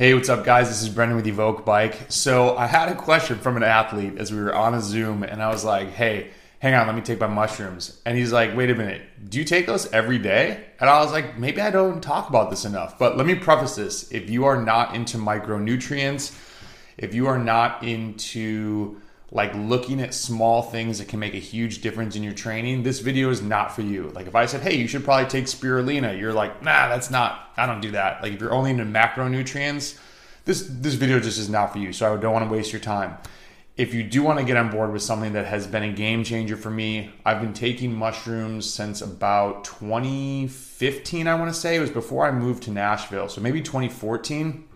Hey, what's up, guys? This is Brendan with Evoke Bike. So, I had a question from an athlete as we were on a Zoom, and I was like, hey, hang on, let me take my mushrooms. And he's like, wait a minute, do you take those every day? And I was like, maybe I don't talk about this enough. But let me preface this if you are not into micronutrients, if you are not into like looking at small things that can make a huge difference in your training, this video is not for you. Like if I said, hey, you should probably take spirulina, you're like, nah, that's not, I don't do that. Like if you're only into macronutrients, this this video just is not for you. So I don't want to waste your time. If you do want to get on board with something that has been a game changer for me, I've been taking mushrooms since about 2015, I want to say. It was before I moved to Nashville. So maybe 2014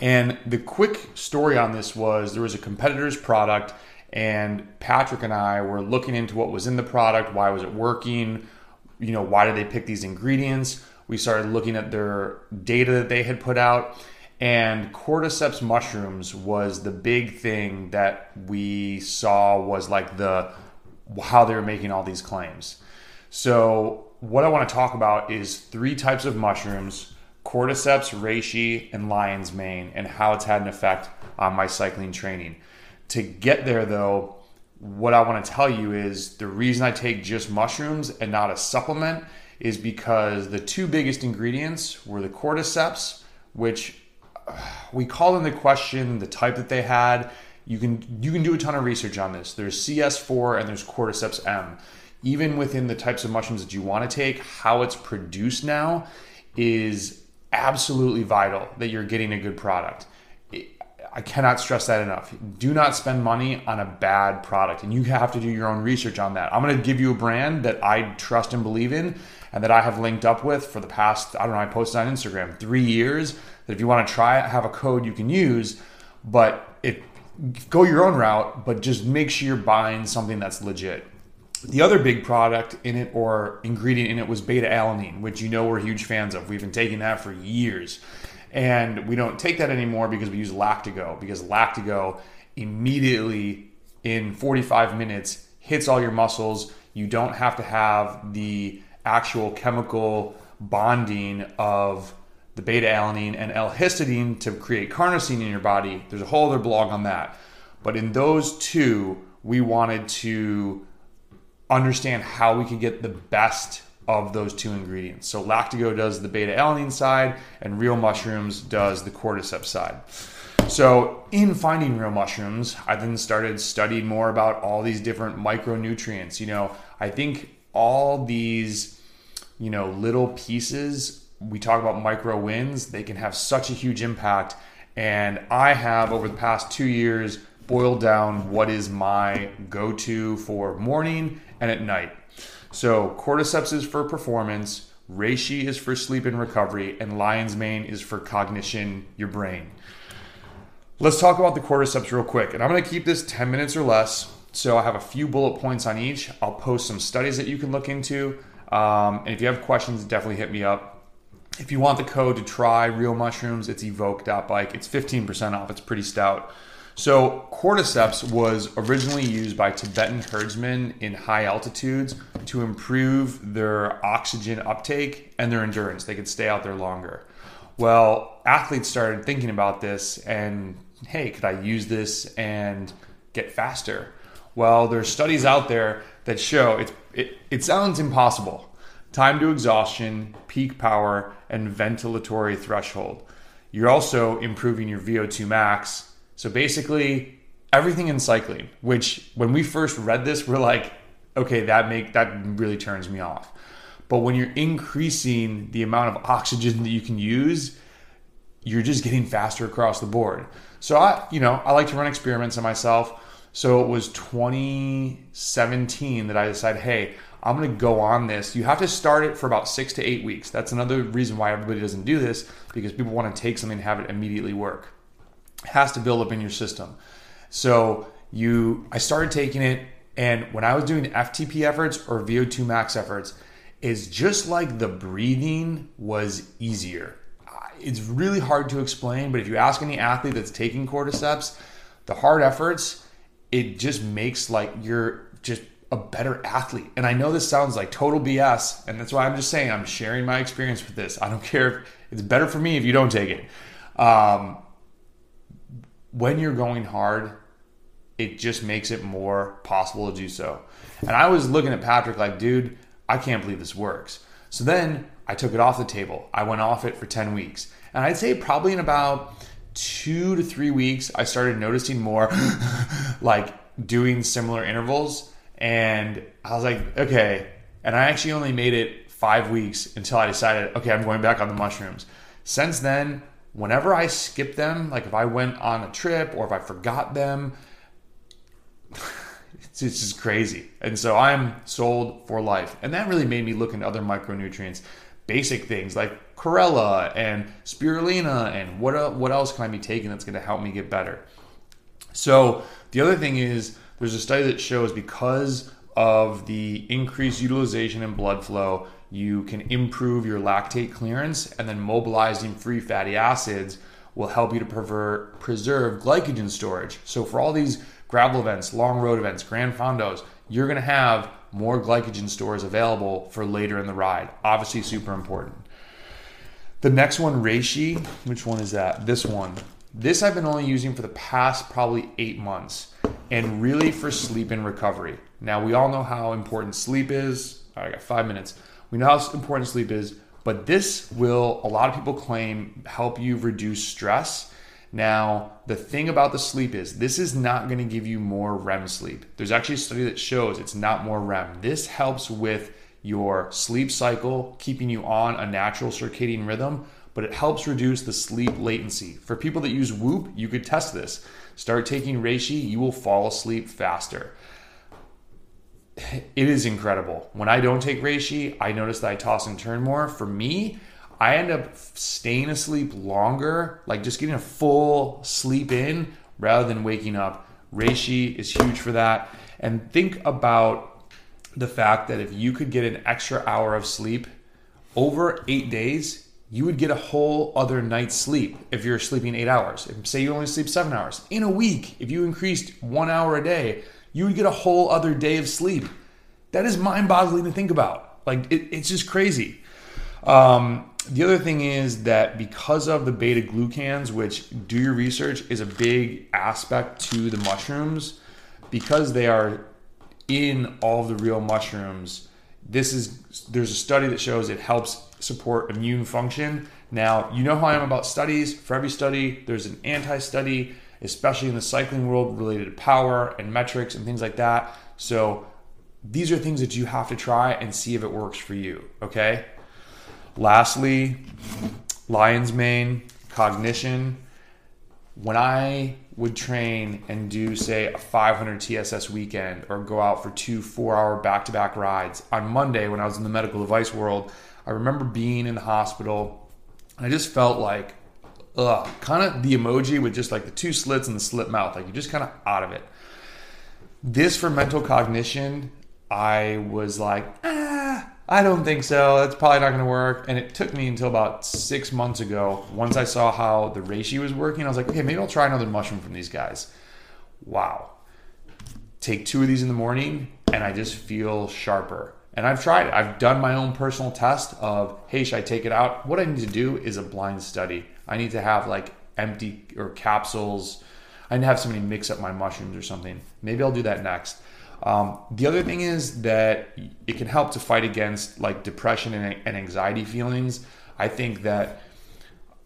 and the quick story on this was there was a competitor's product, and Patrick and I were looking into what was in the product, why was it working, you know, why did they pick these ingredients? We started looking at their data that they had put out, and cordyceps mushrooms was the big thing that we saw was like the how they were making all these claims. So, what I want to talk about is three types of mushrooms cordyceps, reishi, and lion's mane, and how it's had an effect on my cycling training. To get there, though, what I want to tell you is the reason I take just mushrooms and not a supplement is because the two biggest ingredients were the cordyceps, which we call in the question the type that they had. You can you can do a ton of research on this. There's CS4 and there's cordyceps M. Even within the types of mushrooms that you want to take, how it's produced now is absolutely vital that you're getting a good product. I cannot stress that enough. Do not spend money on a bad product, and you have to do your own research on that. I'm going to give you a brand that I trust and believe in, and that I have linked up with for the past, I don't know, I posted on Instagram three years. That if you want to try it, have a code you can use, but it go your own route, but just make sure you're buying something that's legit. The other big product in it or ingredient in it was beta alanine, which you know we're huge fans of. We've been taking that for years. And we don't take that anymore because we use Lactigo, because Lactigo immediately in 45 minutes hits all your muscles. You don't have to have the actual chemical bonding of the beta alanine and L-histidine to create carnosine in your body. There's a whole other blog on that. But in those two, we wanted to understand how we could get the best of those two ingredients. So Lactigo does the beta alanine side, and Real Mushrooms does the cordyceps side. So in finding real mushrooms, I then started studying more about all these different micronutrients. You know, I think all these, you know, little pieces, we talk about micro wins, they can have such a huge impact. And I have over the past two years boiled down what is my go-to for morning and at night. So cordyceps is for performance, reishi is for sleep and recovery, and lion's mane is for cognition, your brain. Let's talk about the cordyceps real quick. And I'm going to keep this 10 minutes or less. So I have a few bullet points on each. I'll post some studies that you can look into. Um, and if you have questions, definitely hit me up. If you want the code to try real mushrooms, it's evoke.bike. It's 15% off. It's pretty stout. So, cordyceps was originally used by Tibetan herdsmen in high altitudes to improve their oxygen uptake and their endurance. They could stay out there longer. Well, athletes started thinking about this and hey, could I use this and get faster? Well, there's studies out there that show it, it, it sounds impossible. Time to exhaustion, peak power, and ventilatory threshold. You're also improving your VO2 max so basically, everything in cycling, which when we first read this, we're like, okay, that make that really turns me off. But when you're increasing the amount of oxygen that you can use, you're just getting faster across the board. So I, you know, I like to run experiments on myself. So it was 2017 that I decided, hey, I'm going to go on this. You have to start it for about six to eight weeks. That's another reason why everybody doesn't do this because people want to take something and have it immediately work has to build up in your system. So you, I started taking it, and when I was doing FTP efforts or VO2 max efforts, is just like the breathing was easier. It's really hard to explain, but if you ask any athlete that's taking cordyceps, the hard efforts, it just makes like you're just a better athlete. And I know this sounds like total BS, and that's why I'm just saying I'm sharing my experience with this. I don't care if it's better for me if you don't take it. Um, when you're going hard, it just makes it more possible to do so. And I was looking at Patrick like, dude, I can't believe this works. So then I took it off the table. I went off it for 10 weeks. And I'd say probably in about two to three weeks, I started noticing more like doing similar intervals. And I was like, okay. And I actually only made it five weeks until I decided, okay, I'm going back on the mushrooms. Since then, whenever I skip them, like if I went on a trip or if I forgot them, it's, it's just crazy. And so I'm sold for life. And that really made me look into other micronutrients, basic things like chlorella and spirulina and what, what else can I be taking that's going to help me get better. So the other thing is there's a study that shows because of the increased utilization and blood flow, you can improve your lactate clearance, and then mobilizing free fatty acids will help you to pervert, preserve glycogen storage. So, for all these gravel events, long road events, gran fondos, you're to have more glycogen stores available for later in the ride. Obviously, super important. The next one, reishi. Which one is that? This one. This I've been only using for the past probably eight months and really for sleep and recovery. Now, we all know how important sleep is. I got five minutes. We know how important sleep is, but this will, a lot of people claim, help you reduce stress. Now, the thing about the sleep is this is not going to give you more REM sleep. There's actually a study that shows it's not more REM. This helps with your sleep cycle, keeping you on a natural circadian rhythm, but it helps reduce the sleep latency. For people that use Whoop, you could test this. Start taking Reishi, you will fall asleep faster. It is incredible. When I don't take Reishi, I notice that I toss and turn more. For me, I end up staying asleep longer, like just getting a full sleep in rather than waking up. Reishi is huge for that. And think about the fact that if you could get an extra hour of sleep over eight days, you would get a whole other night's sleep if you're sleeping eight hours. If, say you only sleep seven hours. In a week, if you increased one hour a day, you would get a whole other day of sleep. That is mind boggling to think about. Like, it, it's just crazy. Um, the other thing is that because of the beta glucans, which do your research is a big aspect to the mushrooms, because they are in all of the real mushrooms, this is there's a study that shows it helps support immune function. Now, you know how I am about studies. For every study, there's an anti study, especially in the cycling world related to power and metrics and things like that. So, these are things that you have to try and see if it works for you. Okay. Lastly, lion's mane, cognition. When I would train and do, say, a 500 TSS weekend or go out for two four hour back to back rides, on Monday when I was in the medical device world, I remember being in the hospital and I just felt like, ugh, kind of the emoji with just like the two slits and the slit mouth. Like you're just kind of out of it. This for mental cognition, I was like, ah, I don't think so. That's probably not going to work. And it took me until about six months ago, once I saw how the reishi was working, I was like, okay, maybe I'll try another mushroom from these guys. Wow. Take two of these in the morning, and I just feel sharper. And I've tried it. I've done my own personal test of, hey, should I take it out? What I need to do is a blind study. I need to have like empty or capsules. I need to have somebody mix up my mushrooms or something. Maybe I'll do that next. Um, the other thing is that it can help to fight against like depression and, and anxiety feelings. I think that,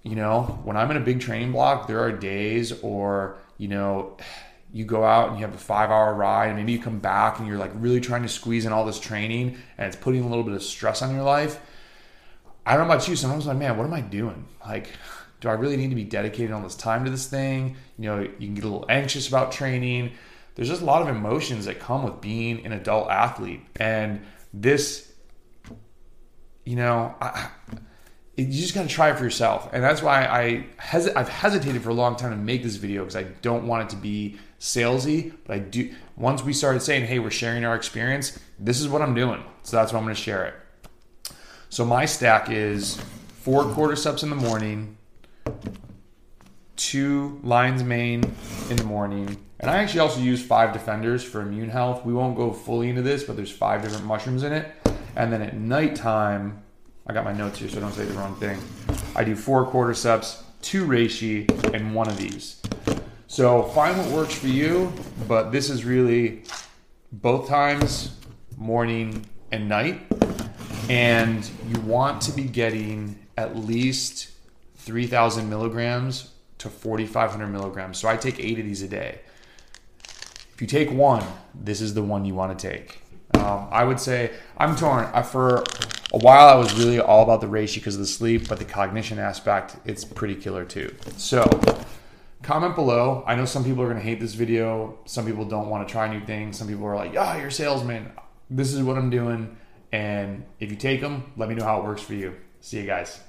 you know, when I'm in a big training block, there are days or, you know, you go out and you have a five hour ride and maybe you come back and you're like really trying to squeeze in all this training and it's putting a little bit of stress on your life i don't know about you sometimes I'm like man what am i doing? Like do i really need to be dedicating all this time to this thing? You know you can get a little anxious about training. There's just a lot of emotions that come with being an adult athlete and this you know I, you just got to try it for yourself and that's why i hes- i've hesitated for a long time to make this video because i don't want it to be salesy, but I do. Once we started saying, "Hey, we're sharing our experience," this is what I'm doing. So that's why I'm going to share it. So my stack is four cordyceps in the morning, two lion's mane in the morning, and I actually also use five defenders for immune health. We won't go fully into this, but there's five different mushrooms in it. And then at nighttime, I got my notes here so I don't say the wrong thing. I do four cordyceps, two reishi, and one of these. So find what works for you, but this is really both times, morning and night. And you want to be getting at least 3,000 milligrams to 4,500 milligrams. So I take eight of these a day. If you take one, this is the one you want to take. Um, I would say I'm torn. I, for a while, I was really all about the reishi because of the sleep, but the cognition aspect, it's pretty killer too. So comment below. I know some people are going to hate this video. Some people don't want to try new things. Some people are like, "Ah, oh, you're a salesman." This is what I'm doing, and if you take them, let me know how it works for you. See you guys.